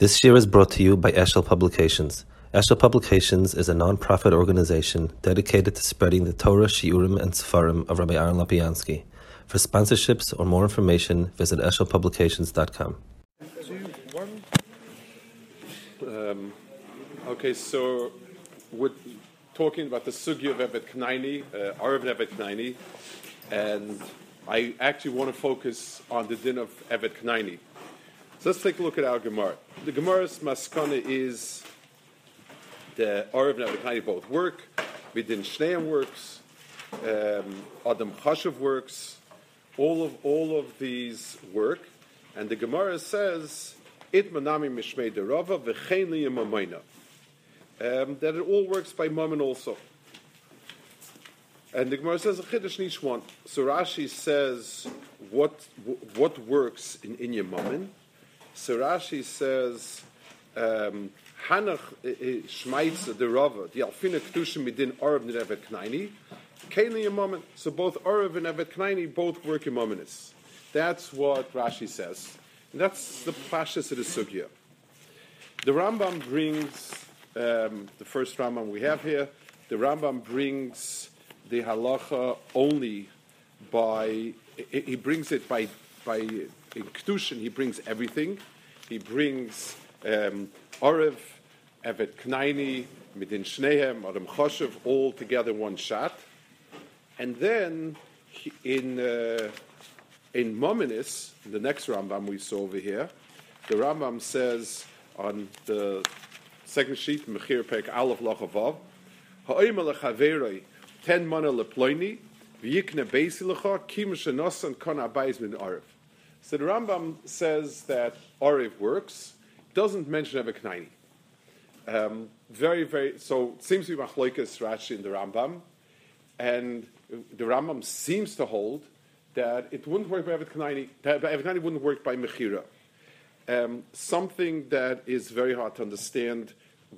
This year is brought to you by Eshel Publications. Eshel Publications is a non-profit organization dedicated to spreading the Torah, Shiurim, and Sefarim of Rabbi Aaron Lapiansky. For sponsorships or more information, visit eshelpublications.com. Um, okay, so we're talking about the sugya of Evet Knaini, uh, Arav Evet Knaini, and I actually want to focus on the din of Evet Knaini. Let's take a look at our Gemara. The Gemara's maskana is the Arav and Knaini both work, Vidin Shneim works, um, Adam Chashav works, all of all of these work, and the Gemara says it manami mishmei derava v'chein. Um, that it all works by mammon also. And the Gemara says a chiddush one. So Rashi says what what works in inya mammon. So Rashi says um, Hanach shmeitz the rava the alfina kedushim midin arav nevet knaini. Kain mammon. So both arav and evet knaini both work in mammonis. That's what Rashi says. And that's the pashas of the sugya. The Rambam brings um, the first Rambam we have here. The Rambam brings the halacha only by he brings it by by in kedushin. He brings everything. He brings um, Orev, Evet Knaini, Midin Shnehem, Adam Choshev, all together one shot. And then he, in uh, in Mominis, the next Rambam we saw over here, the Rambam says on the second sheet, Mechir Pek Aleph Lachavav, Ha'oimel Lechaveroi, ten mana leploini, v'yikne beisilecha, kim shenosan kon abayis min ariv. So the Rambam says that ariv works, doesn't mention Evet Knaini. Um, very, very, so it seems to be machloikas Rashi in the Rambam, and the Rambam seems to hold that it wouldn't work by Evet Knaini, that wouldn't work by Mechira. Um, something that is very hard to understand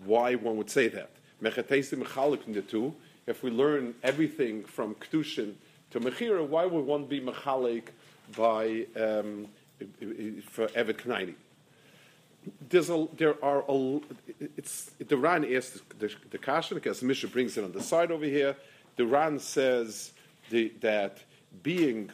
why one would say that. Mechatesi mechalik in the two. If we learn everything from Kedushin to Mechira, why would one be mechalik by um, for Evet Knaini? A, there are a, it's the Ran asks the, the, the Kashan because Misha brings it on the side over here. The Ran says the, that being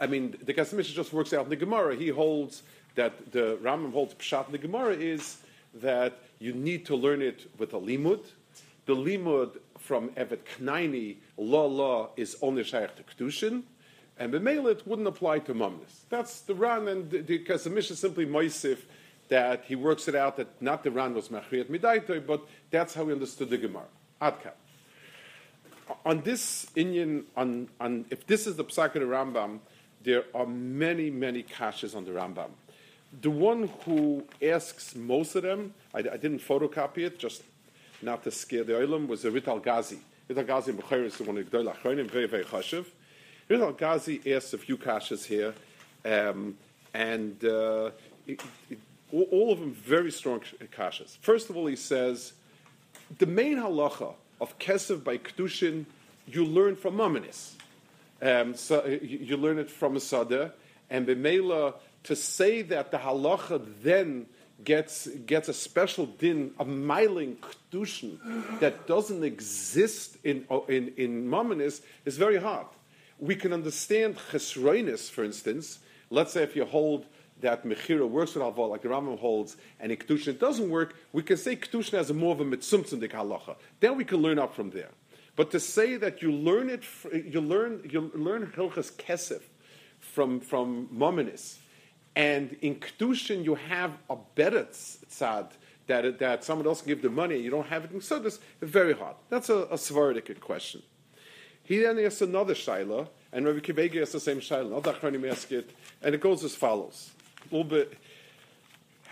I mean, the Kasimish just works out in the Gemara. He holds that the Rambam holds Pshat in the Gemara is that you need to learn it with a limud. The limud from Evet Knaini, law law, is only shaykh to Kedushin, and B'meil it wouldn't apply to Mumnis. That's the Ran, and the, the is simply Moisif that he works it out that not the Ran was Machriyat Midaitoi, but that's how he understood the Gemara. Adka. On this Indian, on, on if this is the Psak of the Rambam, there are many, many kashas on the Rambam. The one who asks most of them, I, I didn't photocopy it, just not to scare the Olam, was the Rital Ghazi. Rital Ghazi in Bukhari is the one of the very, very chashiv. Rital Ghazi asks a few kashas here, um, and uh, it, it, all of them very strong kashas. First of all, he says, the main halacha of Kesev by Kedushin, you learn from Mamonis. Um, so you, you learn it from a sada, and b'meila to say that the halacha then gets gets a special din of miling kedushin that doesn't exist in in in Mamonis is very hard. We can understand chesroinis, for instance. Let's say if you hold that mechira works with alval like the Rambam holds, and it doesn't work, we can say kedushin has a more of a mitzumtzum halacha. Then we can learn up from there. But to say that you learn it, you learn you learn Hilchas Kesef from from Mominis, and in Kedushin you have a better tzad that that someone else can give the money, you don't have it in Sudas. Very hard. That's a, a question. He then asks another shaila, and Rabbi Kivegi asks the same shaila. Another Achronim ask it, and it goes as follows: a little bit.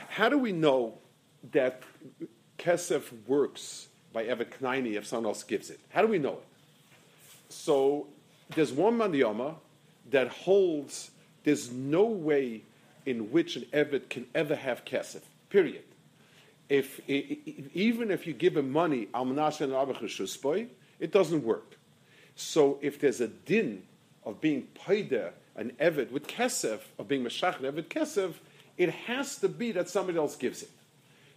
How do we know that Kesef works? by Evet Knaini if someone else gives it. How do we know it? So there's one mandiyama that holds there's no way in which an Evet can ever have kesef. Period. If, even if you give him money, it doesn't work. So if there's a din of being paida an Evet with kesef, of being an Evet kesef, it has to be that somebody else gives it.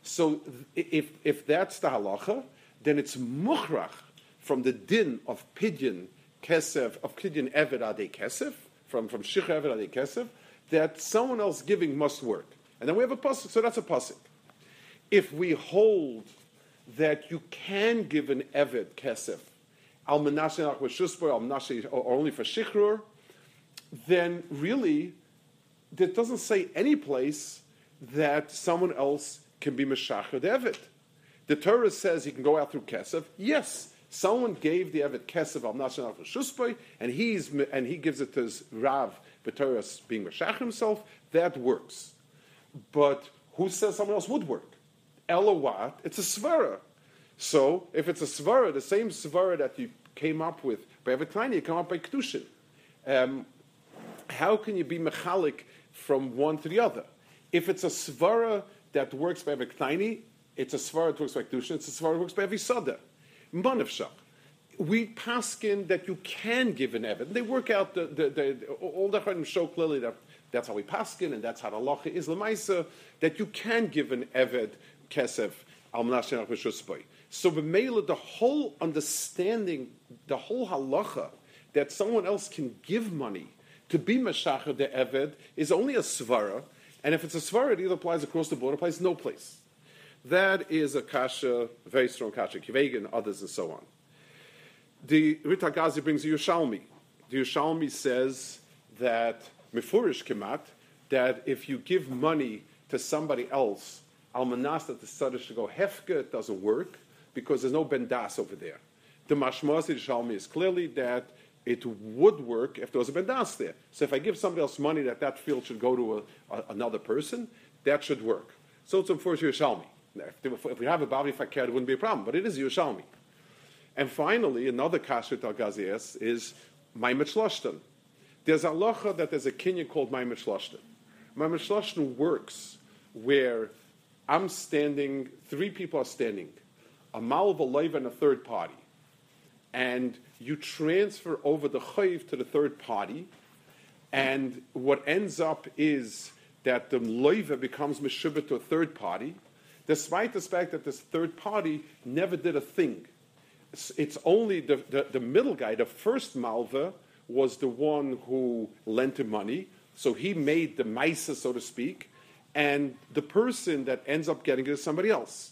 So if, if that's the halacha, then it's muhrach from the din of pidyon kesef, of pidyon eved ade kesef, from, from shich eved ade kesef, that someone else giving must work. And then we have a pasuk, so that's a pasuk. If we hold that you can give an eved kesef, al menashe al or only for shichrur, then really, it doesn't say any place that someone else can be Meshachar Evet. The Torah says he can go out through Kesef. Yes, someone gave the Evet Kesef al National Shusboy, and he's and he gives it to his Rav The B'Torah being Meshachar himself. That works. But who says someone else would work? Elawat, it's a svara. So if it's a svara, the same svara that you came up with by Evet you come up by Kedushin. Um, how can you be mechalik from one to the other? If it's a svara that works by Bektani, it's a svara that works by Kedushin, it's a svara that works by Avisada. Manavshach. We paskin that you can give an Evid. They work out the, the, the all the Chaim show clearly that that's how we paskin and that's how the halacha is lemaisa that you can give an Eved kesef al So the whole understanding, the whole halacha that someone else can give money to be Mashacha de Eved is only a svara, and if it's a svara, it either applies across the board applies no place. That is a kasha, very strong kasha, Kivegin, others, and so on. The Ritagazi brings a Yushalmi. The Yushalmi says that Mefurish Kemat, that if you give money to somebody else, Almanas that the study should go hefka, it doesn't work because there's no bendas over there. The Mashmasi Yushalmi is clearly that it would work if there was a bendas there. So if I give somebody else money that that field should go to a, a, another person, that should work. So it's for Yerushalmi. If, if we have a Bavi Fakir, it wouldn't be a problem, but it is Yerushalmi. And finally, another kashrut al gazias is Shloshtan. There's a locha that there's a kinyan called. Maimet Shloshtan works where I'm standing, three people are standing, a Malva Leiva, and a third party. And you transfer over the chayiv to the third party, and what ends up is that the loiva becomes meshubah to a third party, despite the fact that this third party never did a thing. It's, only the, the, the, middle guy, the first malva, was the one who lent him money, so he made the maisa, so to speak, and the person that ends up getting it is somebody else.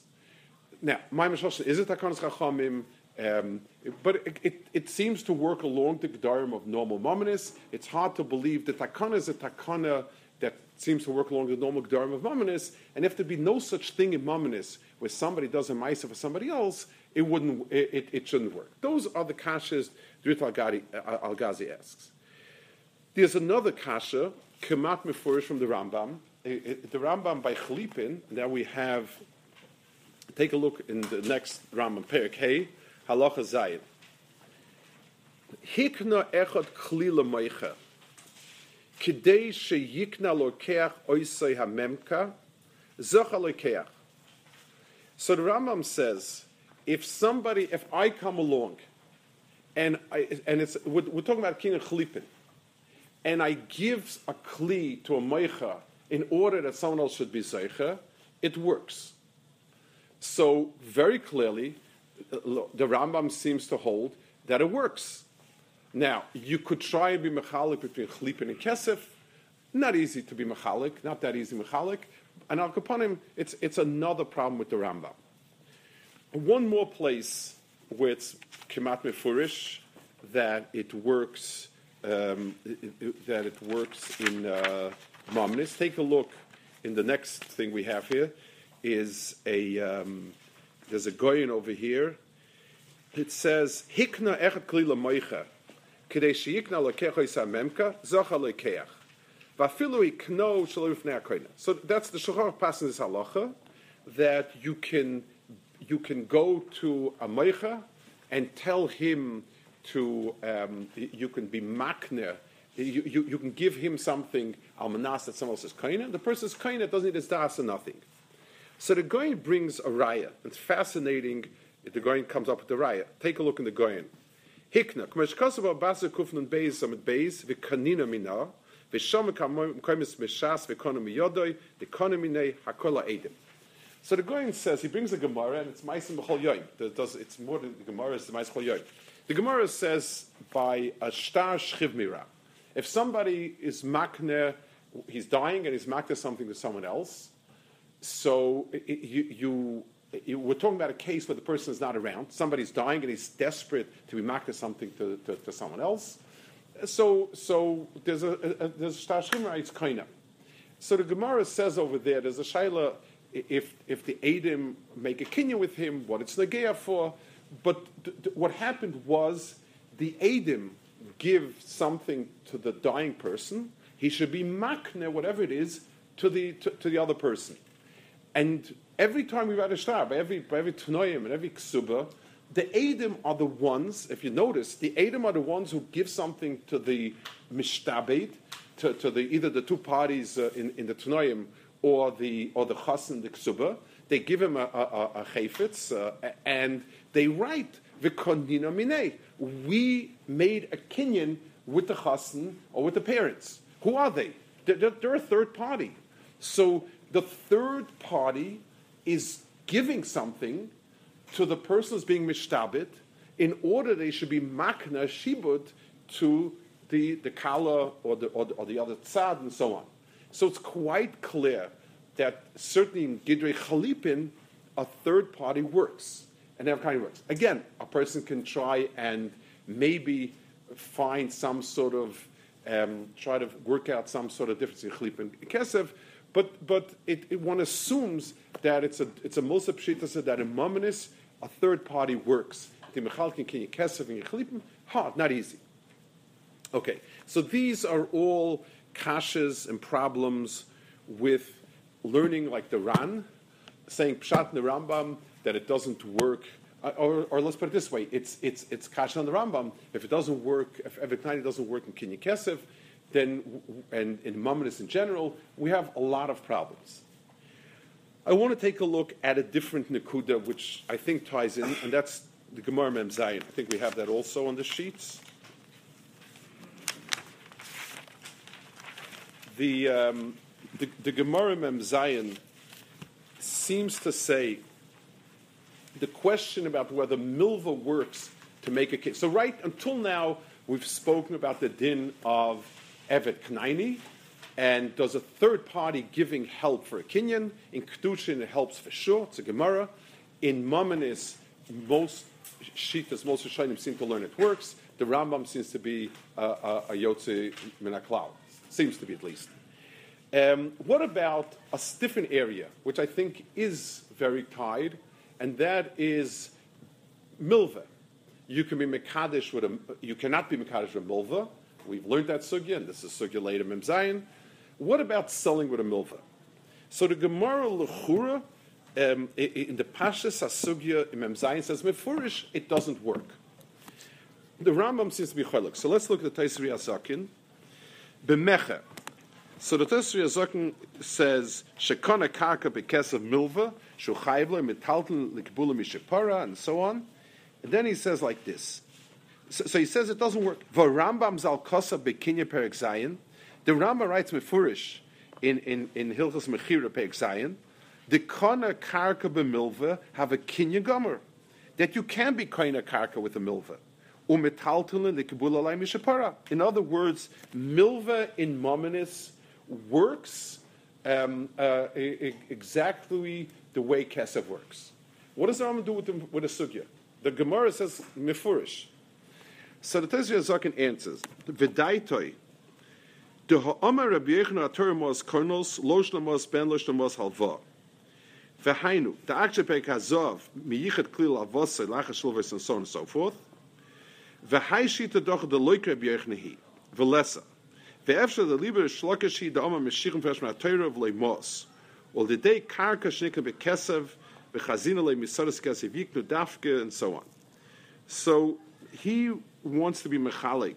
Now, my is it Takanas Chachamim? Um, but it, it, it, seems to work along the Gedarim of normal Mominus. It's hard to believe that Takana is a Takana that seems to work along the normal Gedarim of Mominus. And if there be no such thing in Mominus where somebody does a Maisa for somebody else, it, wouldn't, it, it, shouldn't work. Those are the Kashas Drit uh, Al-Ghazi asks. There's another Kasha, Kemat Mefurish from the Rambam. Uh, uh, the Rambam by Chalipin, now we have, take a look in the next Rambam, Perik Hey, halacha zayin. Hikna echad klila moicha. Kidei sheyikna lokeach oisei hamemka, zocha lokeach. So the Rambam says, if somebody, if I come along, and I, and it's we're, we're talking about king of chalipin, and I give a kli to a moicha in order that someone else should be zeicha, it works. So very clearly, the Rambam seems to hold that it works. Now, you could try and be mechalik between chlipin and kesef. Not easy to be mechalik, not that easy mechalik. And al kapanim, it's, it's another problem with the Rambam. One more place where it's kemat mefurish that it works, um, that it works in uh. Take a look in the next thing we have here is a um, there's a goyin over here. It says, Hikna echet klila moicha, kidei sheyikna lekecho memka, zocha lekeach. Vafilu ikno shaluf ne'akoina. So that's the Shulchan in this halacha, that you can, you can go to a moicha and tell him to, um, you can be makne, you, you, you, can give him something, almanas, that someone else is. The person's kaina doesn't need his das or nothing. So the Goyen brings a raya. It's fascinating. The Goyen comes up with the raya. Take a look in the Goyen. Hikna, mina. So the Goyen says, he brings a Gemara, and it's Maisim B'chol Yoim. It's more than the Gemara, it's the Maisim B'chol Yoim. The Gemara says, by a shtar shchiv mira, if somebody is makne, he's dying and he's makne something to someone else, so you, you, we're talking about a case where the person is not around. Somebody's dying and he's desperate to be makne something to, to, to, someone else. So, so there's a, a there's a shtar shchiv mira, it's kaina. So the Gemara says over there, there's a shaila, if, if the Adim make a kinyan with him, what it's Nageya for. But th- th- what happened was the Adim give something to the dying person, he should be makne, whatever it is, to the, to, to the other person. And every time we write a shtar, by every, by every tnoyim and every ksuba, the Adim are the ones, if you notice, the Adim are the ones who give something to the mishtabed, to, to the, either the two parties uh, in, in the tnoyim or the or the chassan the ksuba. They give him a, a, a chayfetz, uh, and they write v'kondina minei. We made a kinyan with the chassan or with the parents. Who are they? They're, they're a third party. So the third party is giving something to the person who's being mishtabit in order they should be makna shibud to the, the kala or the, or the, or the other tzad and so on. So it's quite clear that certainly in Gidrei Chalipin, a third party works. And that kind of works. Again, a person can try and maybe find some sort of, um, try to work out some sort of difference in Chalipin and Kesev, but, but it, it, one assumes that it's a, it's a Musa Pshita that in Mominis, a third party works. Hard, not easy. Okay, so these are all kashas and problems with learning like the Ran, saying Pshat in the Rambam that it doesn't work. Uh, or, or, let's put it this way: it's it's it's kasha on the Rambam. If it doesn't work, if Eviknani doesn't work in Kinyan then and in Mamonis in general, we have a lot of problems. I want to take a look at a different Nakuda, which I think ties in, and that's the Gemara Mem. I think we have that also on the sheets. The, um, the, the Gemara Mem seems to say the question about whether milva works to make a case. So right until now, we've spoken about the din of Evet Knaini, and does a third party giving help for a kinyan. In Kedushin, it helps for sure. It's a Gemara. In Mamonis, most Shitas, most Rishonim seem to learn it works. The Rambam seems to be a, a, a Yotze. Seems to be at least. Um, what about a different area, which I think is very tied, and that is milva. You can be mekadesh with a, you cannot be mekadesh with milva. We've learned that sugya, and this is sugya later memzayin. What about selling with a milva? So the Gemara lechura um, in the Pashas Asugya in Memzayin says mefurish it doesn't work. The Rambam seems to be cholok. So let's look at the Taisri Azakin. B'mecha. So the Tosri Azakin says shekona karka bekesav milva shuchayvle mitalton likbula mishapara and so on. And then he says like this. So, so he says it doesn't work. V'rambam zal kosa bekinya perik zayin. The Rambam writes mefurish in in in Hilchos Mechira perik zayin. The kona karka b'milva have a kinya gomer that you can be kona karka with a milva. In other words, milva in mominis works um, uh, exactly the way Kesef works. What does the Rambam do with, the, with sugya? The Gemara says mifurish. So the Tezri Azakin answers, V'daitoi, the ha'amar Rabbi Yechon Ator Mos Kornos, Losh Lamos Ben Losh Lamos Halva. V'hainu, the Akshepek Hazov, Miyichet Klil Avosai, Lachas Shulvers, and so on and so forth. V'haishi doch the Loik Rabbi Yechon Hi, V'lesa. Ve'efsha the liber shlokashi the oma meshichim Torah of leimos. Well, the day karka shnika bekesev bechazina le misadas kesev yiknu dafke and so on. So he wants to be mechalik.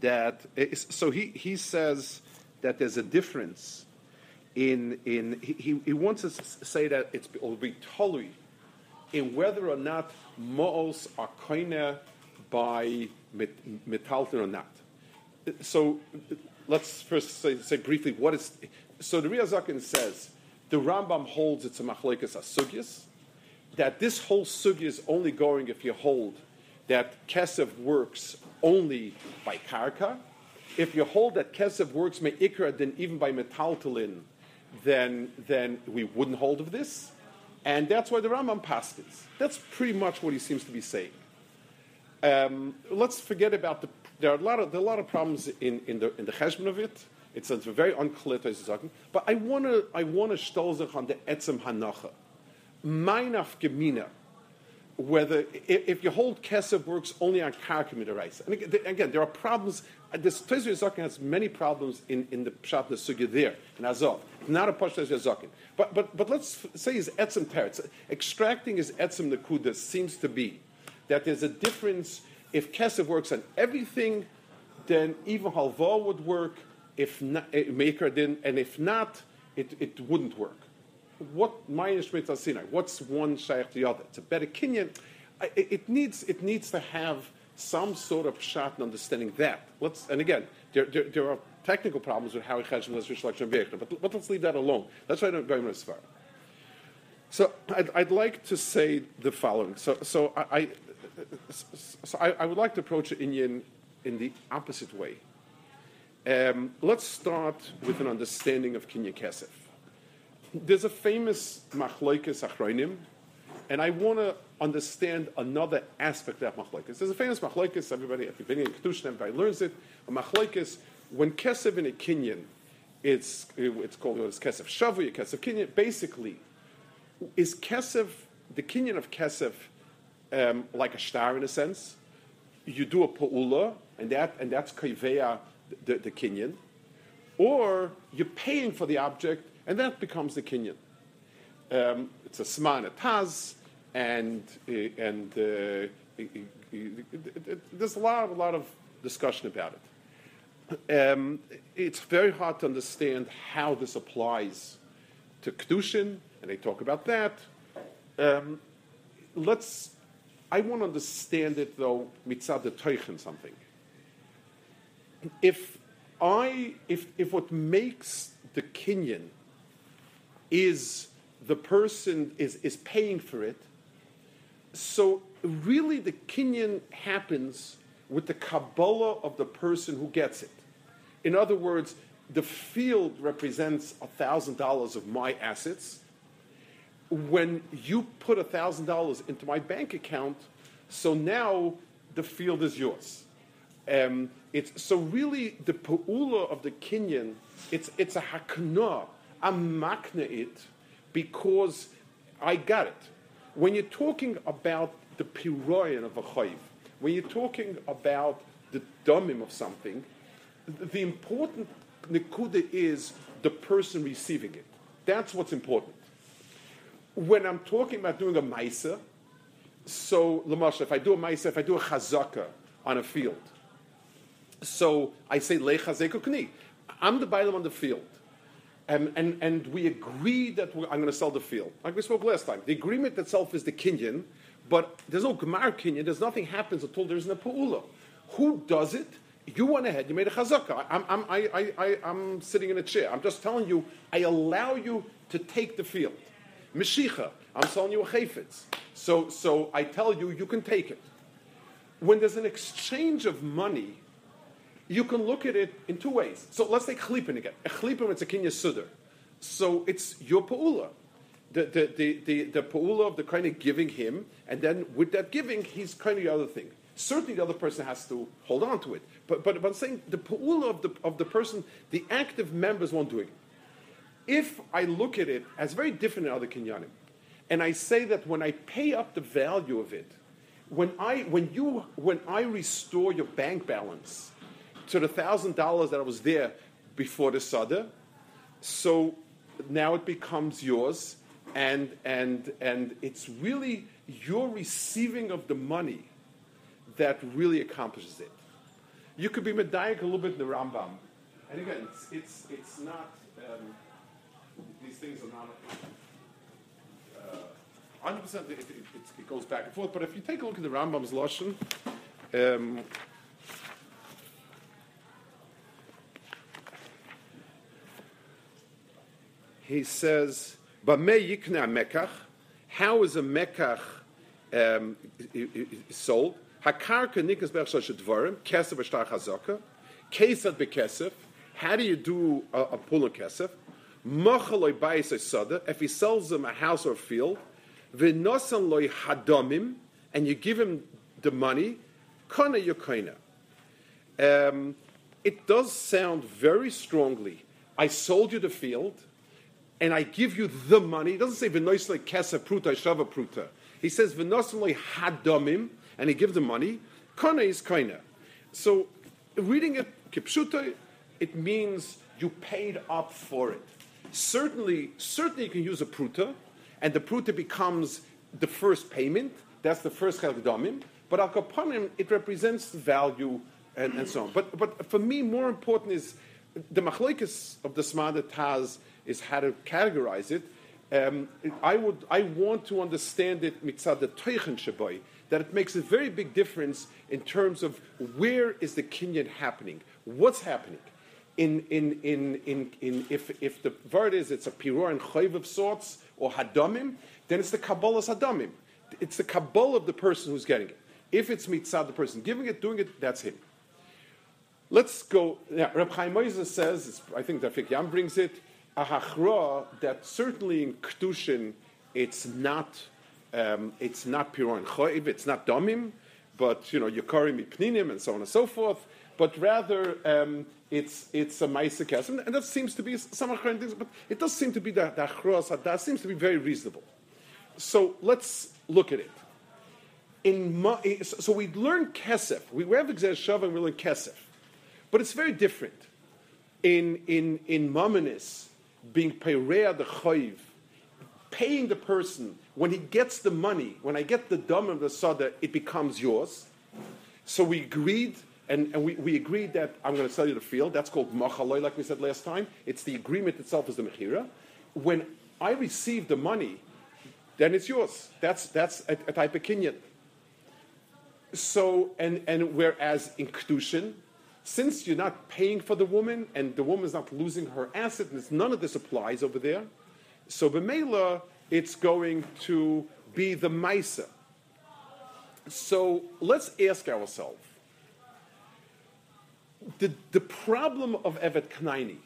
That eh, so he he says that there's a difference in in he, he wants to say that it's it will be totally in whether or not mo'os are koine by metalton or not so let's first say, say briefly what is. So the Ria Zakin says the Rambam holds it's a machlekes asugyas, that this whole sugya is only going if you hold that kesef works only by karka. If you hold that kesef works may ikra then even by metaltalin, then then we wouldn't hold of this, and that's why the Rambam paskins. That's pretty much what he seems to be saying. Um, let's forget about the. There are a lot of there are a lot of problems in, in the in the cheshbon of it. It's, it's very unclear to talking. But I want to I want to stolzach on the etzem hanacha, meinaf gemina. Whether if you hold kesef works only on karka midaraisa, and again, there are problems. uh, This Tezri Zakin has many problems in, in the pshat the sugya there in Azov. Not a pshat Zakin, but but but let's say his etzem teretz. Extracting his etzem nekuda seems to be that there's a difference. If kesef works on everything, then even halva would work. If not, eh, maker didn't, and if not, it, it wouldn't work. What minus Sinai? What's one shaykh the other? It's a better kinyan. I- It, needs it needs to have some sort of shot and understanding that. Let's and again, there, there, there are technical problems with how he chesed was reflection but, but let's leave that alone. That's why I don't go into Sfar. So I'd, I'd like to say the following. So, so I, I, so I, I would like to approach Indian in the opposite way. Um, let's start with an understanding of Kinya Kesef. There's a famous Machlokes Achronim, and I want to understand another aspect of Machlokes. There's a famous Machlokes, everybody, been in Kedushin, everybody learns it. A Machlokes, when Kesef in a Kinyan, it's, it's called it's Kesef Shavu, Kesef Kinyan. Basically, is Kesef, the Kinyan of Kesef, um, like a star in a sense? You do a Pa'ula, and, that, and that's Kaiveya, the, the Kinyan. Or you're paying for the object, and that becomes the Kinyan. Um, it's a Sman, Taz, and, uh, and uh, there's a lot, a lot of discussion about it. Um, it's very hard to understand how this applies to Kedushin, and they talk about that. Um, let's, I want to understand it though, mitzad the teichen something. If I, if, if what makes the Kenyan is the person is, is paying for it, so really the Kenyan happens with the Kabbalah of the person who gets it. In other words, the field represents $1,000 of my assets. When you put $1,000 into my bank account, so now the field is yours. Um, it's, so really, the pa'ula of the Kenyan, it's, it's a hakna. I'm makna it because I got it. When you're talking about the piroyan of a chayiv, when you're talking about the domim of something, the important nikuda is the person receiving it. That's what's important. When I'm talking about doing a maisa, so Lamasha, if I do a maisa, if I do a chazaka on a field, so I say lechazeko kni. I'm the bailam on the field. And, and, we agree that I'm going to sell the field. Like we spoke last time. The agreement itself is the kinyan, but there's no gemar kinyan. There's nothing happens until there's a pa'ula. Who does it? You went ahead. You made a chazaka. I'm, I'm, I, I, I, I'm sitting in a chair. I'm just telling you, I allow you to take the field. Meshicha. I'm selling you a chayfetz. So, so I tell you, you can take it. When there's an exchange of money, you can look at it in two ways. So let's take chlipin again. A chlipin, it's a kinya sudar. So it's your pa'ula. The, the, the, the, the pa'ula of the kind of giving him, and then with that giving, he's kind of the other thing. Certainly the other person has to hold on to it. But, but, but I'm saying the pa'ula of the, of the person, the active members won't do it. If I look at it as very different than other kinyanim, and I say that when I pay up the value of it, when I, when you, when I restore your bank balance, to the thousand dollars that was there before the sada. So now it becomes yours, and and and it's really your receiving of the money that really accomplishes it. You could be medayik a little bit in the Rambam, and again, it's it's, it's not. Um, these things are not. uh, Hundred percent, it, it, it- it goes back and forth. But if you take a look at the Rambam's lashon, um, he says, "Bamei yikna mekach." How is a mekach um, sold? Hakarka nikas bechshal shedvarim kesef v'shtar chazaka kesef bekesef. How do you do a, a pull of kesef? Machaloy bayis sada. If he sells them a house or a field, v'nosan loy hadomim, and you give him the money, kana yokaina. Um, it does sound very strongly. I sold you the field, and I give you the money. He doesn't say v'noisle kesa pruta shava pruta. He says v'noisle hadomim, and he gives the money. Kana is kaina. So, reading it kipshuta, it means you paid up for it. Certainly, certainly you can use a pruta, and the pruta becomes the first payment. That's the first chaldomim. But al kapanim, it represents value and, and so on. But, but for me, more important is the machlokes of the Smada Taz is how to categorize it. Um, I would, I want to understand it mitzad the teichen that it makes a very big difference in terms of where is the kinyan happening, what's happening. In, in, in, in, in if, if the word is it's a piror and chayv of sorts or hadamim, then it's the kabbalah hadamim. It's the kabbalah of the person who's getting it. If it's mitzad the person giving it, doing it, that's him. Let's go. Yeah, Reb Chaim Moses says, I think Dafik Yam brings it, a hachra that certainly in Kedushin it's not um, it's not piron choiv, it's not domim, but you know yakarim pninim and so on and so forth. But rather um, it's it's a ma'aser and, that seems to be some things, but it does seem to be that the achros that seems to be very reasonable. So let's look at it. In so we learn kesef. We have shav and we learn kesef. But it's very different. In, in, in Mamonis, being Peirea the Chayiv, paying the person, when he gets the money, when I get the dam of the Sada, it becomes yours. So we agreed, and, and we, we agreed that I'm going to sell you the field. That's called Machaloy, like we said last time. It's the agreement itself is the Mechira. When I receive the money, then it's yours. That's, that's a, a type of kinyan. So, and, and whereas in Kedushin, since you're not paying for the woman and the woman is not losing her asset, and none of this applies over there, so b'meila it's going to be the Maisa. So let's ask ourselves the, the problem of Evet Knaini,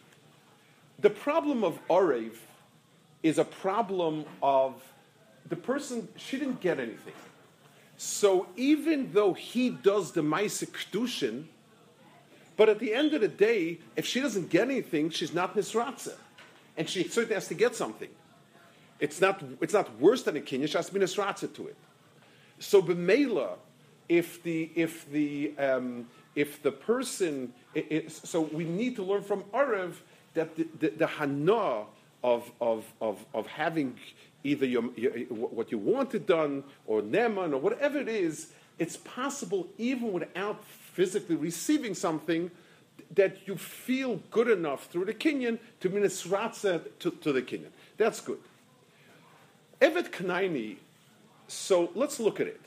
the problem of Orev is a problem of the person, she didn't get anything. So even though he does the Maisa Kedushin, but at the end of the day, if she doesn't get anything, she's not nisratza. And she certainly has to get something. It's not, it's not worse than a kinyan, she has to be nisratza to it. So b'meila, if the, if the, um, if the person, it, it, so we need to learn from Arev that the, the, the hana of, of, of, of having either your, your, what you wanted done or neman or whatever it is, it's possible even without physically receiving something that you feel good enough through the kinyan to be nisratza to, to the kinyan. That's good. Evet Kanaini, so let's look at it.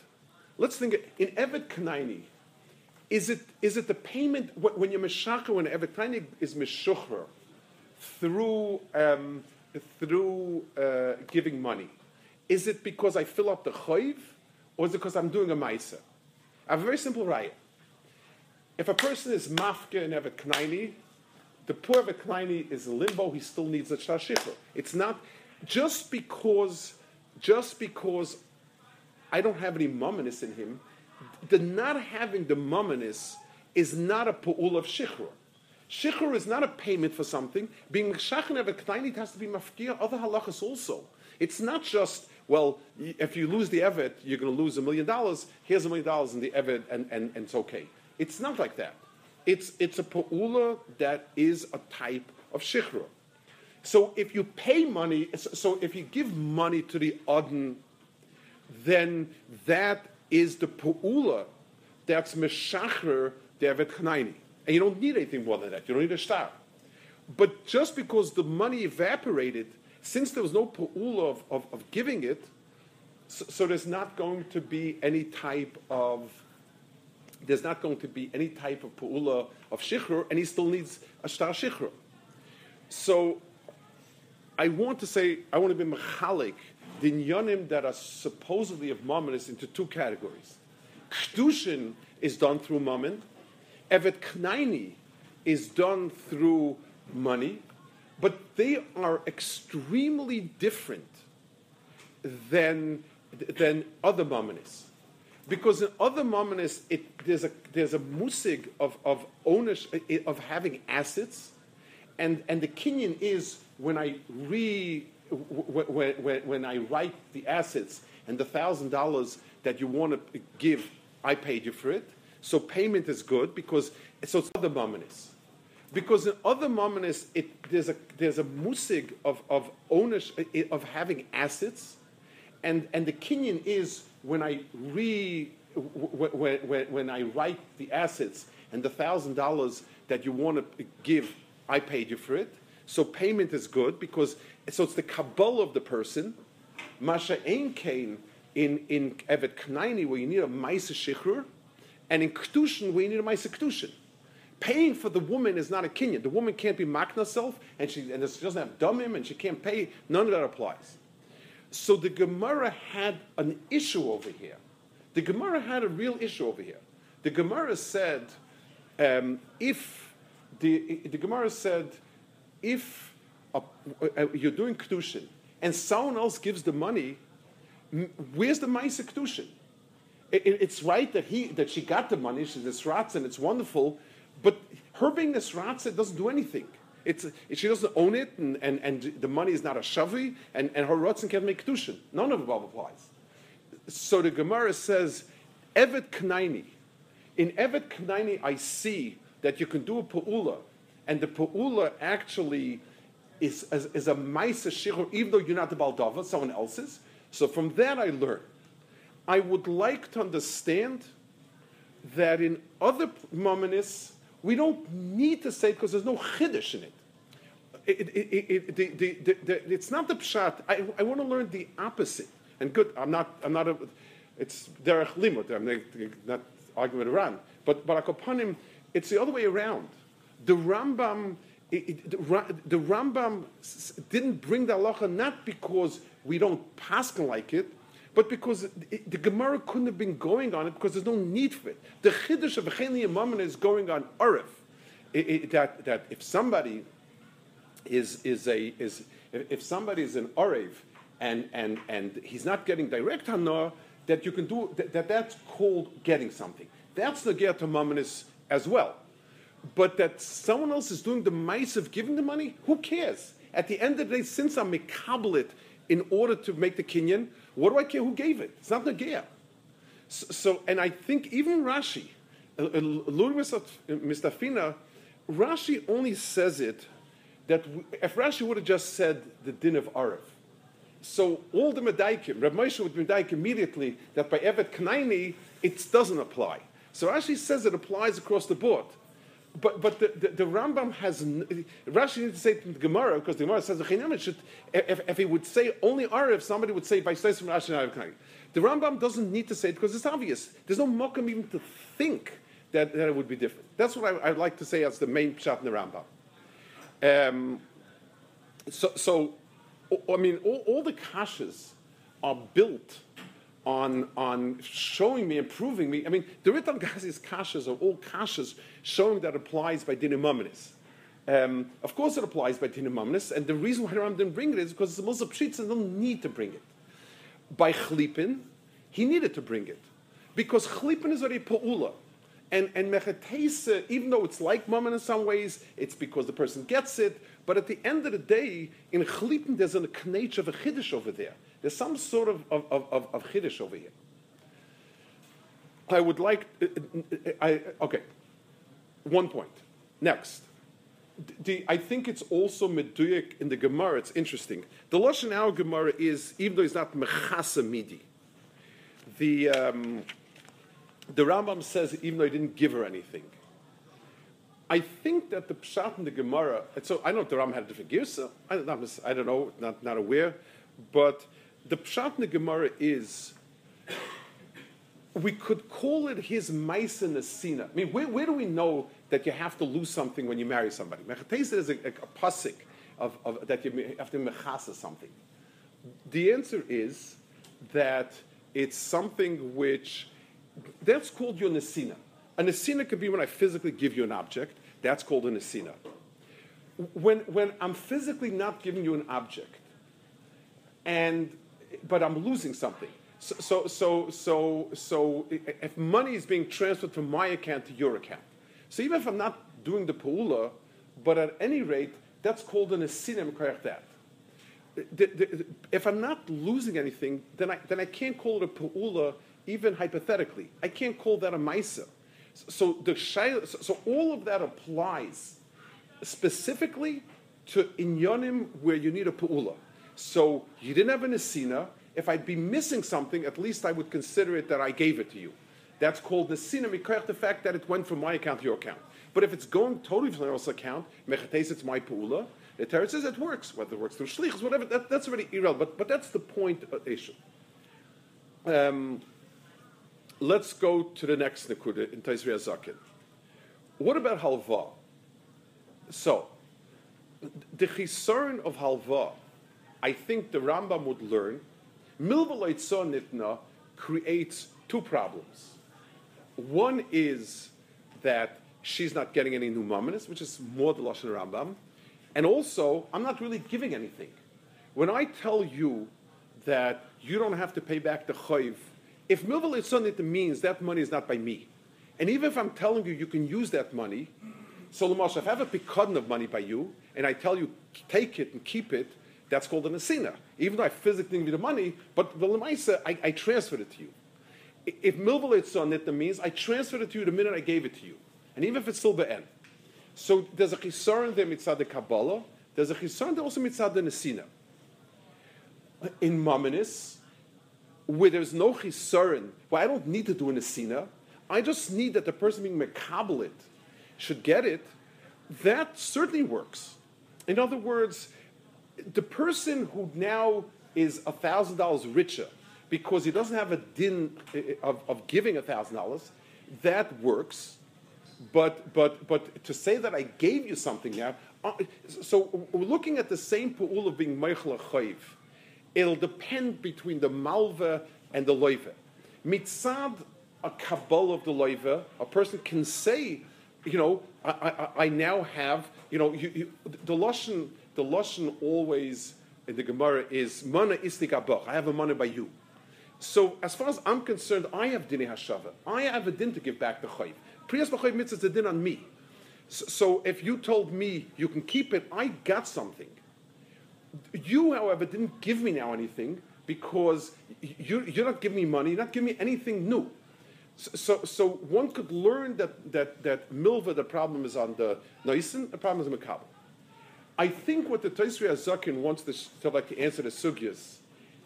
Let's think, in Evet Kanaini, is it, is it the payment, when you're Meshachar, when Evet Kanaini is Meshuchar, through, um, through uh, giving money, is it because I fill up the chayv, or is it because I'm doing a maisa? I have a very simple riot. If a person is mafka and Evet Knaini, the poor Evet Knaini is limbo, he still needs a shashifra. It's not just because, just because I don't have any mumminess in him, the not having the mumminess is not a pu'ul of shichra. Shichur is not a payment for something. Being shachin evet knaini has to be mafkia other halachas also. It's not just well, if you lose the evet, you're going to lose a million dollars. Here's a million dollars in the evet, and, and, and it's okay. It's not like that. It's, it's a pa'ula that is a type of shichra. So if you pay money, so if you give money to the Adn, then that is the pa'ula that's meshacher David Chanaini. And you don't need anything more than that. You don't need a star. But just because the money evaporated, since there was no pa'ula of, of, of giving it, so, so, there's not going to be any type of there's not going to be any type of pu'ula of shichr, and he still needs a star shichr. So, I want to say, I want to be mechalik, the inyanim that are supposedly of mammon into two categories. Kedushin is done through mammon. Evet knaini is done through money, but they are extremely different than, than other mammonis. Because in other mammonis, there's a, there's a musig of, of ownership, of having assets, and, and the kinyan is when I re, when, when, when I write the assets and the thousand dollars that you want to give, I paid you for it. So payment is good because so it's other mammonis. Because in other mammonis, there's a there's a musig of, of ownership of having assets, and, and the kinyan is when I re when, when, when I write the assets and the thousand dollars that you want to give, I paid you for it. So payment is good because so it's the kabbalah of the person. Masha ein in in evet knaini where you need a ma'isa shichrur, and in kedushin where you need a ma'isa kedushin. Paying for the woman is not a kinyan. The woman can't be makna self, and she and she doesn't have dumim, and she can't pay. None of that applies. So the Gemara had an issue over here. The Gemara had a real issue over here. The Gemara said, um, if the, the Gemara said, if a, a, you're doing kedushin and someone else gives the money, where's the ma'isa kedushin? It, it, it's right that he that she got the money, she's nisratz, and it's wonderful, but her being nisratz, it doesn't do anything. It's, she doesn't own it, and, and, and the money is not a shavi, and, and her rotzen can't make kedushin. None of the above applies. So the Gemara says, Evet Knaini. In Evet Knaini, I see that you can do a pa'ula, and the pa'ula actually is, is, is a maisa shihur, even though you're not the baldava, someone else's. So from that I learn. I would like to understand that in other mominis, we don't need to say it because there's no chiddush in it. It, it, it, the, the, the, it's not the pshat. I, I want to learn the opposite. And good, I'm not, I'm not a, it's derech limut. I'm not arguing around. But but akopanim, it's the other way around. The Rambam, the, Rambam didn't bring the halacha not because we don't paskin like it, but because it, the Gemara couldn't have been going on it because there's no need for it. The chiddush of Echeni Yamamina is going on Arif. that, that if somebody is, is a, is, if somebody is an Arev and, and, and he's not getting direct Hana, that you can do, that, that that's called getting something. That's the Ger Tamaminus as well. But that someone else is doing the mice of giving the money, who cares? At the end of the day, since I'm mikablit in order to make the Kenyan, what do I care who gave it? It's not the Ger. So, so, and I think even Rashi, a little uh, mistafina, Rashi only says it that if Rashi would have just said the din of Arif, so all the Medaikim, Reb Moshe would Medaik immediately that by Evet Knaini, it doesn't apply. So Rashi says it applies across the board. But, but the, the, the Rambam has, Rashi needs to say to the Gemara, because the Gemara says, should, if, if he would say only Arif, somebody would say, by from Rashi The Rambam doesn't need to say it because it's obvious. There's no mokum even to think that, that it would be different. That's what I, would like to say as the main shot in the Rambam. Um, so, so, I mean, all, all the kashas are built on, on showing me, and proving me. I mean, the Ritam Gazi's kashas are all kashas showing that applies by dinamaminis. Um, of course, it applies by dinamaminis, and the reason why Ram didn't bring it is because the Musa Pshitza don't need to bring it. By Chlipin, he needed to bring it. Because Chlipin is already Pa'ula. And, and mechatesa, even though it's like mammon in some ways, it's because the person gets it. But at the end of the day, in chlipin, there's a knech of a chiddush over there. There's some sort of, of, of, of over here. I would like, uh, uh, I, okay, one point. Next. The, I think it's also meduyik in the Gemara. It's interesting. The lashon our Gemara is, even though it's not mechasa midi, the um, the Rambam says even though he didn't give her anything. I think that the Pshat in the Gemara, so I know the Rambam had a different girsa, I, I don't know, not, not aware, but the Pshat in the Gemara is, we could call it his Maisa Nasina. I mean, where, where do we know that you have to lose something when you marry somebody? Mechatesa is a, a, a of, of that you have to mechasa something? The answer is that it's something which that's called your nesina. A nesina could be when I physically give you an object. That's called a nesina. When, when I'm physically not giving you an object, and but I'm losing something. So, so, so, so, so if money is being transferred from my account to your account, so even if I'm not doing the pu'ula, but at any rate, that's called an asinim that. If I'm not losing anything, then I, then I can't call it a pu'ula even hypothetically. I can't call that a maisa. So, the so, so all of that applies specifically to inyanim where you need a pu'ula. So you didn't have an asina. If I'd be missing something, at least I would consider it that I gave it to you. That's called the sina mikoyach, the fact that it went from my account to your account. But if it's going totally from else's account, mechates, it's my pu'ula. The Torah says it works, whether it works through shlichus, whatever. That, that's already irrelevant. But, but that's the point of issue. Um, let's go to the next nekuda in Taisri Zakin. What about halva? So, the chisaron of halva, I think the Rambam would learn, milvalait nitna creates two problems. One is that she's not getting any new mamanis, which is more the Lashon Rambam, and also I'm not really giving anything. When I tell you that you don't have to pay back the chayv, if milvalait nitna means that money is not by me, and even if I'm telling you you can use that money, so Lamash, if I have a pikadon of money by you, and I tell you take it and keep it, that's called an asina. Even though I physically give you the money, but the lemaisa, I, I transferred it to you. If milvalet's on it, that means I transferred it to you the minute I gave it to you. And even if it's still be'en. So there's a chisaron there mitzad the Kabbalah, there's a chisaron there also mitzad the Nesina. In Maminis, where there's no chisaron, well, I don't need to do a Nesina, I just need that the person being mekabelit should get it, that certainly works. In other words, the person who now is a $1,000 richer because he doesn't have a din of, of giving $1,000, that works. But, but, but to say that I gave you something now, uh, so we're looking at the same pool of being Meichel Chayiv. It'll depend between the Malva and the Loive. Mitzad, a Kabbalah of the Loive, a person can say, you know, I, I, I now have, you know, you, you, the Lashon the lashon always in the Gemara is mana istik I have a money by you. So as far as I'm concerned, I have dini hashava. I have a din to give back the chayiv. Priyas b'chayiv mitzvah is a din on me. So, so if you told me you can keep it, I got something. You, however, didn't give me now anything because you, you're not giving me money. You're not giving me anything new. So, so, one could learn that that that milva the problem is on the noisen, the problem is on the. I think what the Tosri Azakin wants to, to like to answer the sugyas,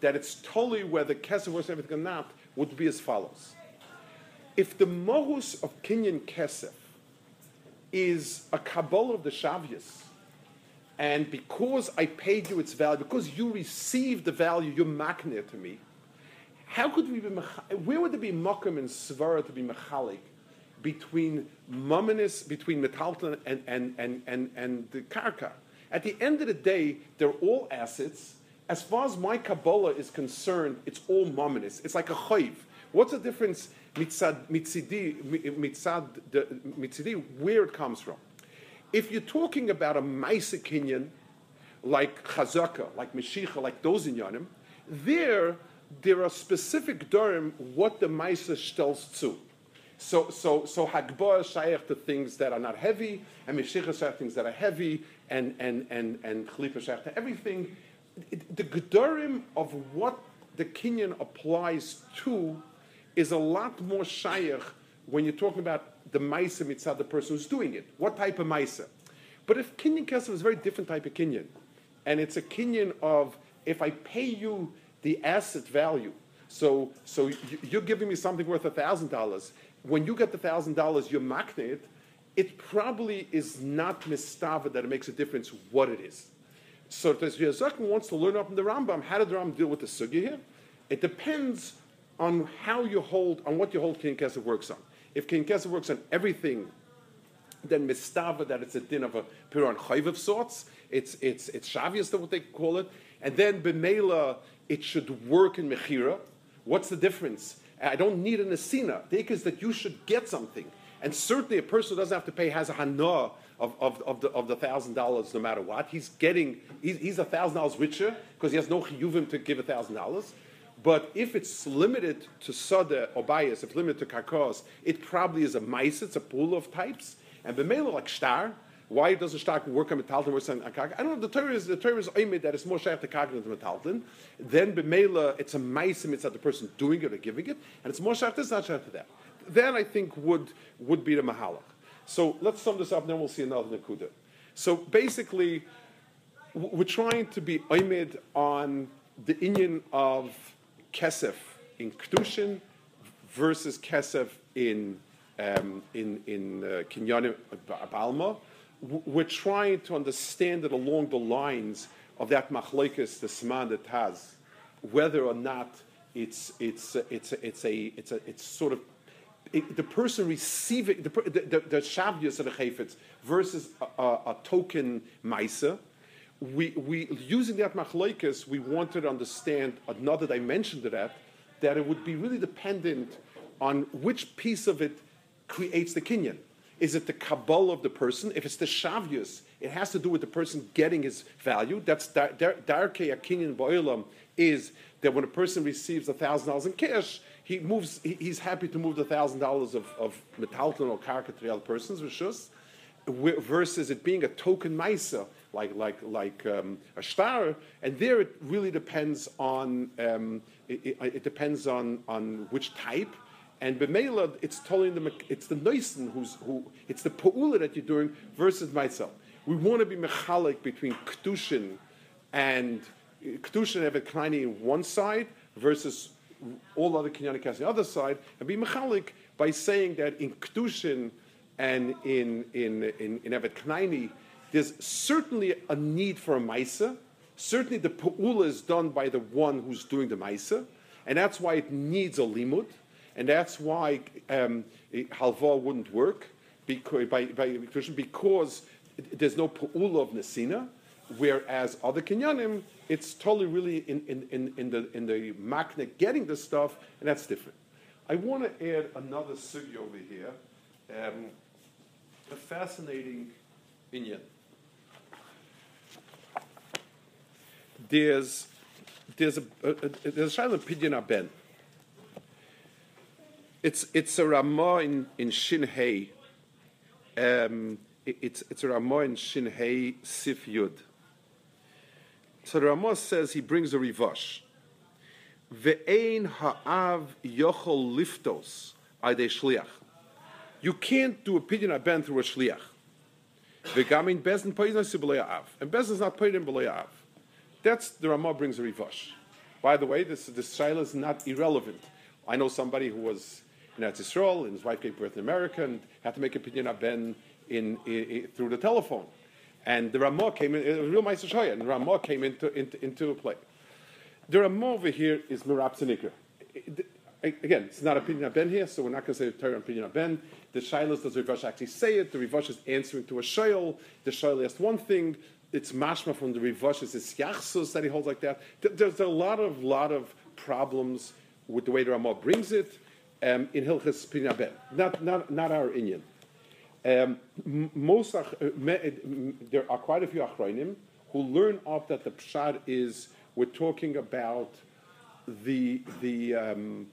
that it's totally whether kesef works everything or not, would be as follows. If the mohus of Kenyan kesef is a kabbalah of the Shavyas, and because I paid you its value, because you received the value, you're maknir to me, how could we be, where would there be makom and svara to be mechalik between mumminis, between metalton and, and, and, and, and the karka? At the end of the day, they're all assets. As far as my Kabbalah is concerned, it's all mominous. It's like a chayv. What's the difference mitzad, mitzidi, mitzad, mitzidi, where it comes from? If you're talking about a Maisa Kinyan, like Chazaka, like Meshicha, like those inyanim, there, there are specific durim what the Maisa tells to. So, so, so Hagbah is to things that are not heavy, and Meshicha is things that are heavy, and and and and shaykh everything. The gedorim of what the Kenyan applies to is a lot more shaykh when you're talking about the Maisa mitzvah, the person who's doing it. What type of Maisa? But if Kenyan Kesef is a very different type of Kenyan, and it's a Kenyan of if I pay you the asset value, so so you're giving me something worth a thousand dollars when you get the thousand dollars, you're it probably is not mistava that it makes a difference what it is. So Yazak wants to learn up in the Rambam, how did the Rambam deal with the sugya here? It depends on how you hold, on what you hold King Kesef works on. If King Kesef works on everything then mistava that it's a din of a piron chayv of sorts. It's it's it's shavius that what they call it, and then b'meila it should work in mechira. What's the difference? I don't need an asina. The is that you should get something, and certainly a person who doesn't have to pay has a hana of, of, of the of the thousand dollars no matter what. He's getting he's, a thousand dollars richer because he has no chiyuvim to give a thousand dollars. But if it's limited to sada or bias, if limited to kakos, it probably is a mice, it's a pool of types. And b'meila like star, why does a star work on metalton than kag? I don't know. The Torah is the Torah is oimid that it's more shaykh to kag than to metalton. Then b'meila, it's a mice, it's not the person doing it or giving it, and it's more shaykh. It's not shaykh to that. Then I think would would be the mahalach. So let's sum this up, then we'll see another nakuda. So basically, we're trying to be oimid on the inyan of kesef in kedushin versus kesef in um, in in uh, kinyanim balma. We're trying to understand it along the lines of that machlekes the sman that has, whether or not it's it's it's it's a it's a it's sort of it, the person receiving the the, the, the shavyas of the chayfetz versus a, a, a token maisa we, we using that machloikas, we wanted to understand another dimension to that, that it would be really dependent on which piece of it creates the kinyan. Is it the kabbalah of the person? If it's the shavyus, it has to do with the person getting his value. That's darke a kinyan boilam is that when a person receives a thousand dollars in cash, he moves. he's happy to move the thousand dollars of of metalton or karka to the other person's rishus, versus it being a token maisa like like like um, a star, and there it really depends on um, it, it, depends on on which type. And b'meila, it's telling them it's the noisen who's who it's the pa'ula that you're doing versus myself. We want to be mechalik between kedushin and kedushin evet kleini on one side versus all other kinyanik on the other side, and be mechalik by saying that in kedushin and in in in, in evet kleini there's certainly a need for a Maisa. Certainly the Pa'ula is done by the one who's doing the Maisa, and that's why it needs a limud, and that's why um, halva wouldn't work because, by, by, because there's no Pa'ula of Nesina, whereas other Kenyanim, it's totally really in, in, in, in the, in the makna getting the stuff, and that's different. I want to add another sugi over here, um, a fascinating inyan. there's there's a, a, a there's a Shiloh Pidyon Aben. It's it's a Ramah in in Shin Hei. Um, it, it's it's a Ramah in Shin Hei Sif Yud. So the Ramah says he brings a rivash. Ve'ein ha'av yochol liftos ade shliach. You can't do a pidyon aben through a shliach. Ve'gamin bezin poizon av. And bezin is not poizon av. That's the Ramah brings a rivash. By the way, this this shaila is not irrelevant. I know somebody who was in Eretz Yisrael and his wife gave birth in America and had to make a pidyon ben in, in, in, through the telephone. And the Ramah came in, it was real Meister Shoya, and Ramah came into, into, into play. The Ramah over here is Mirab Tzanikra. Again, it's not a of ben here, so we're not going to say Torah opinion of ben. The Shilas does Rivash actually say it. The Rivash is answering to a Shail. The Shail asked one thing it's mashma from the Rivashis, it's Yachsus that he holds like that. There's a lot of lot of problems with the way the Ramah brings it um, in Hilchas Pinabet. Not, not, not our Inyan. Um, most uh, there are quite a few Achroinim who learn off that the pshad is we're talking about the the um,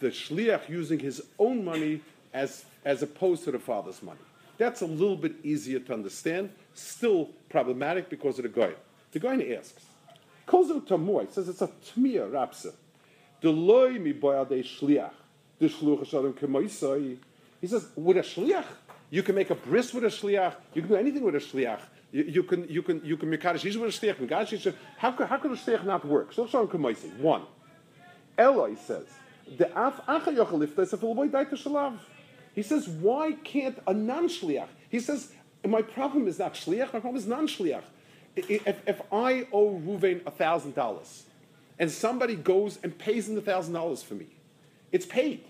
the shliach using his own money as as opposed to the father's money. That's a little bit easier to understand still problematic because of the Goy. The Goy asks, Kozu Tamuai says it's a Tmia Rapsa. The loy mi boyade shliach. The shluch kemoisai. He says, with a shliach, you can make a bris with a shliach. You can do anything with a shliach. You, you can you can you can make with a shliach. Mekadosh how could how could a shliach not work? So shalom kemoisai. One. Eloi says the af acha a daita shalav. He says, why can't a non shliach? He says my problem is not shliach, my problem is non-shliach. If, if I owe Ruvain thousand dollars, and somebody goes and pays him the thousand dollars for me, it's paid.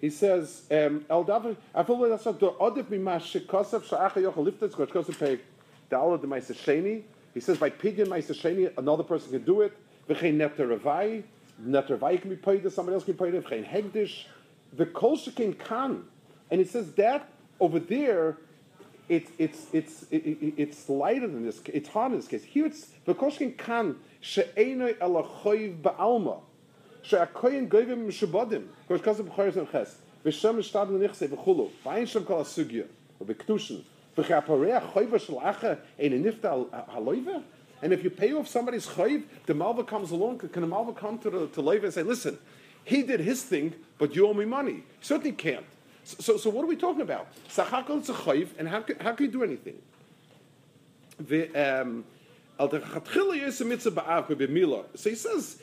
He says, um, I that's not Yochel. He says, by Pidyon Maisa Sheni, another person can do it. V'chein Netter Ravai, Netter Ravai can be paid, somebody else can be paid, V'chein Hegdish. The Kol Shekin Kan. And he says that over there, it's it's it's it, it, it's lighter than this. It's harder in this case. Here it's the v'koshkin kan she'enoi elachoiv ba'alma goyvim mishubadim kosh kasem b'choyes and ches v'shem mishtad l'nichse v'chulu v'ayin shem kol asugya v'bektushin v'chapareach choyva shalacha ein nifta haloiva and if you pay off somebody's choiv, the malva comes along. Can the malva come to the to Levi and say, "Listen, he did his thing, but you owe me money"? He certainly can't. So, so what are we talking about? Sachakol is a chayv, and how, how can you do anything? The, Um, so he says,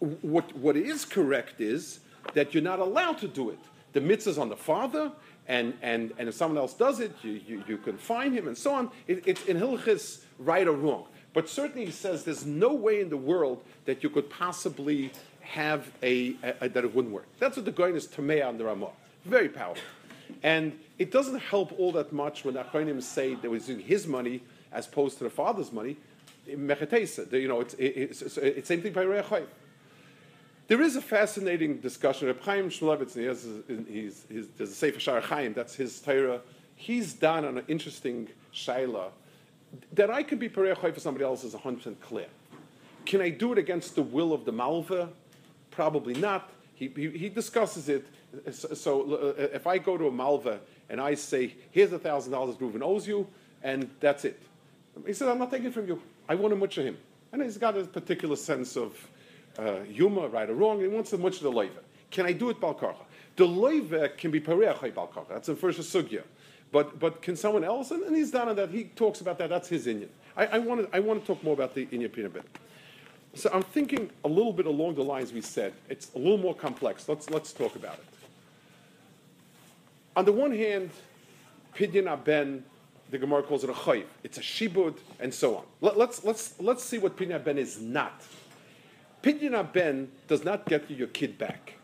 what, what is correct is that you're not allowed to do it. The mitzvah is on the father, and, and, and if someone else does it, you, you, you can fine him, and so on. It, it's in Hilchis right or wrong. But certainly he says there's no way in the world that you could possibly have a, a, a that it wouldn't work. That's what the going is Tamei on the Ramah. Very powerful. And it doesn't help all that much when Achronim say they were using his money as opposed to the father's money. Mechatesa, you know, it's, it's, it's, it's same thing by Reachayim. There is a fascinating discussion. Reb Chaim Shmulevitz, he has, he's, he's, there's a Sefer Shar Chaim, that's his Torah. He's done an interesting shaila that I could be Parei for somebody else is 100% clear. Can I do it against the will of the Malva? Probably not. He, he, he discusses it so uh, if I go to a Malva and I say, here's a thousand dollars Reuven owes you, and that's it. He says, I'm not taking it from you. I want to much him. And he's got a particular sense of uh, humor, right or wrong. He wants to much the loiva. Can I do it balkarcha? The loiva can be pareachai balkarcha. That's the first sugya. But, but can someone else? And, and he's done on that. He talks about that. That's his inyan. I, I, want to, I want to talk more about the inyan a bit. So I'm thinking a little bit along the lines we said. It's a little more complex. Let's, let's talk about it. On the one hand, Pidyon Aben, the Gemara calls it a chayv. It's a shibud, and so on. Let, us let's, let's, let's see what Pidyon Aben is not. Pidyon Aben does not get you your kid back.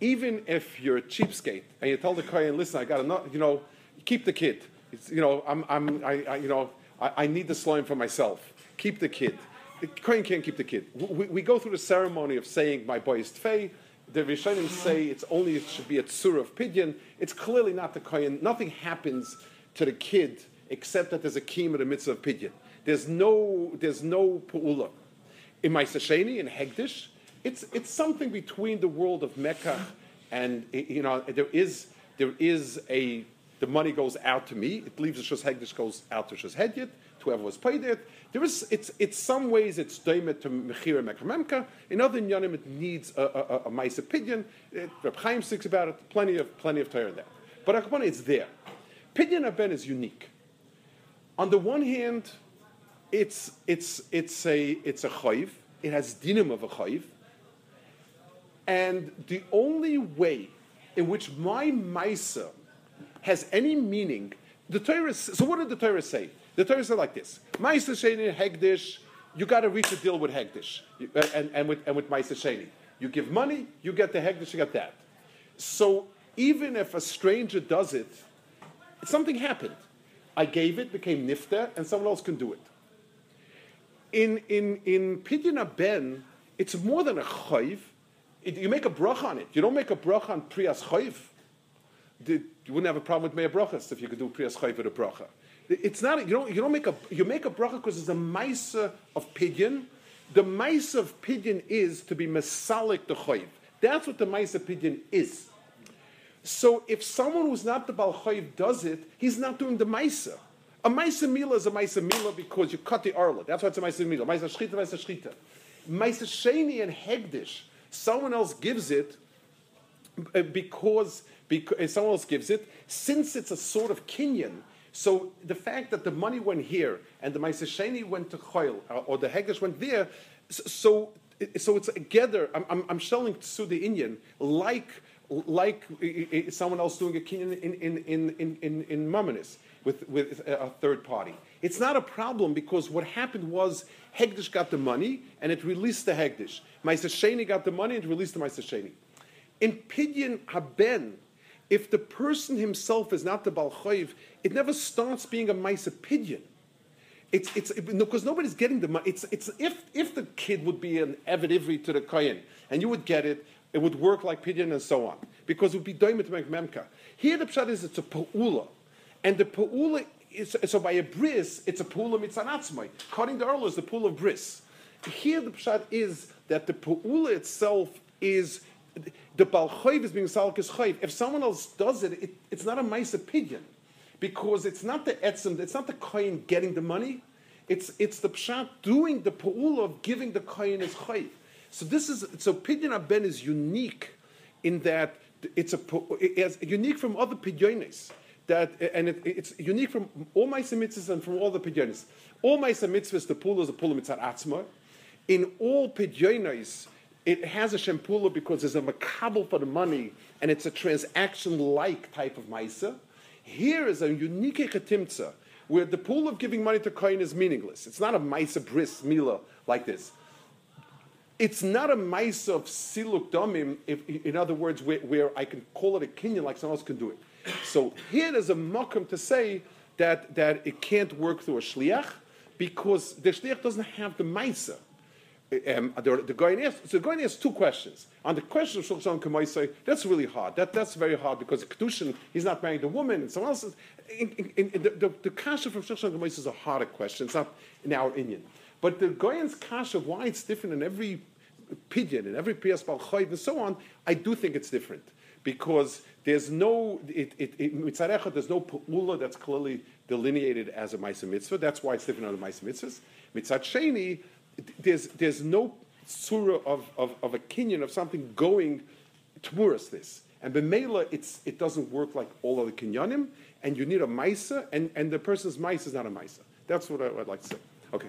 Even if you're a cheapskate and you tell the kohen, listen, I got to, you know, keep the kid. It's, you know, I'm, I'm, I, I you know, I, I, need the slime for myself. Keep the kid. The kohen can't keep the kid. We, we go through the ceremony of saying my boy is tfei, the Rishonim say it's only it should be a tzur of pidyon. It's clearly not the kohen. Nothing happens to the kid except that there's a kiyum of the mitzvah of pidyon. There's no there's no pu'ula. In my sasheni in Hegdish, it's it's something between the world of Mecca and you know there is there is a the money goes out to me. It leaves the Shus Hegdish goes out to Shus Hedyet, to whoever was paid it. There is, it's, it's some ways it's doimet to Mechira Mekamemka. In other Nyanim, it needs a, a, a, nice opinion. It, uh, Reb Chaim speaks about it. Plenty of plenty of Torah there. But Akbana, it's there. Pidyon Aben is unique. On the one hand, it's it's it's a it's a chayiv. It has dinim of a chayiv. And the only way in which my Maisa has any meaning, the Torah. So what did the Torah say? The Torah said like this: Ma'aser Sheni Hegdish. You got to reach a deal with Hegdish uh, and, and with and with Ma'aser Sheni. You give money, you get the Hegdish, you get that. So even if a stranger does it, something happened. I gave it, became nifta, and someone else can do it. In in in Pidyon Ben, it's more than a chayv. you make a bracha on it. You don't make a bracha on priyas chayv. You wouldn't have a problem with mea brachas if you could do priyas chayv with a bracha. It's not you don't you don't make a you make a bracha because it's a ma'isa of pidyon. The ma'isa of pidyon is to be mesalik the chayiv. That's what the ma'isa pidyon is. So if someone who's not the bal chayiv does it, he's not doing the ma'isa. A ma'isa mila is a ma'isa mila because you cut the arla. That's why it's a ma'isa mila. Ma'isa shchita, ma'isa shchita. Ma'isa sheni and hegdish. Someone else gives it uh, because, because someone else gives it. Since it's a sort of kinyan, so the fact that the money went here and the Maisa Sheni went to Choil, uh, or the Hegdish went there, so so it's together. I'm, I'm, I'm selling to the Indian like like someone else doing a kinyan in in in in in, in with with uh, a third party. It's not a problem because what happened was Hegdish got the money and it released the Hegdish. Maisa got the money and released the Maisa In Pidyon Haben, if the person himself is not the Balchoiv, it never starts being a Maisa Pidyon. It's, it's, because nobody's getting the money. It's, it's, if, if the kid would be an Evid Ivri to the Kohen, and you would get it, it would work like Pidyon and so on, because it would be Doimit Memka. Here the Pshat is it's a Pa'ula, and the Pa'ula is, so by a bris, it's a Pa'ula Mitzanatzmai. Cutting the Earl is the pool of bris. Here the Pshat is that the Pa'ula itself is the Balchayv is being Salkis Chayv. If someone else does it, it, it's not a nice opinion because it's not the etzim, it's not the kohen getting the money. It's it's the pshat doing the paul of giving the kohen his chayv. So this is so pidyon aben is unique in that it's a it's unique from other pidyonis. That and it, it's unique from all my mitzvahs and from all the pidyonis. All my mitzvahs, the pool is a pool mitzvah atzma. In all pidyonis, it has a shempula because there's a makabel for the money and it's a transaction-like type of ma'isa. Here is a unique chetimtza where the pool of giving money to Kohen is meaningless. It's not a ma'isa bris mila like this. It's not a ma'isa of siluk domim, if, in other words, where, where, I can call it a kinyan like someone else can do it. So here there's a makam to say that, that it can't work through a shliach because the shliach doesn't have the ma'isa um, the, the asks, so the guy asks two questions. On the question of Shulchan Kamaisai, that's really hard. That, that's very hard because Kedushin, he's not married a woman, and someone else is. In, in, in, the, the, the kasha from Shulchan is a harder question. It's not in our Indian. But the Gaon's kasha, of why it's different in every pidyon, in every Piyas Balchayv, and so on, I do think it's different. Because there's no, it, it, it, there's no pu'ula that's clearly delineated as a Maisa Mitzvah. That's why it's different on the Maisa Mitzvahs. Mitzat Sheni, there's, there's no surah of, of, of a kinyan of something going towards this. And Bemela, it's it doesn't work like all other kinyanim, and you need a maisa, and, and the person's maisa is not a maisa. That's what I, would like to say. Okay.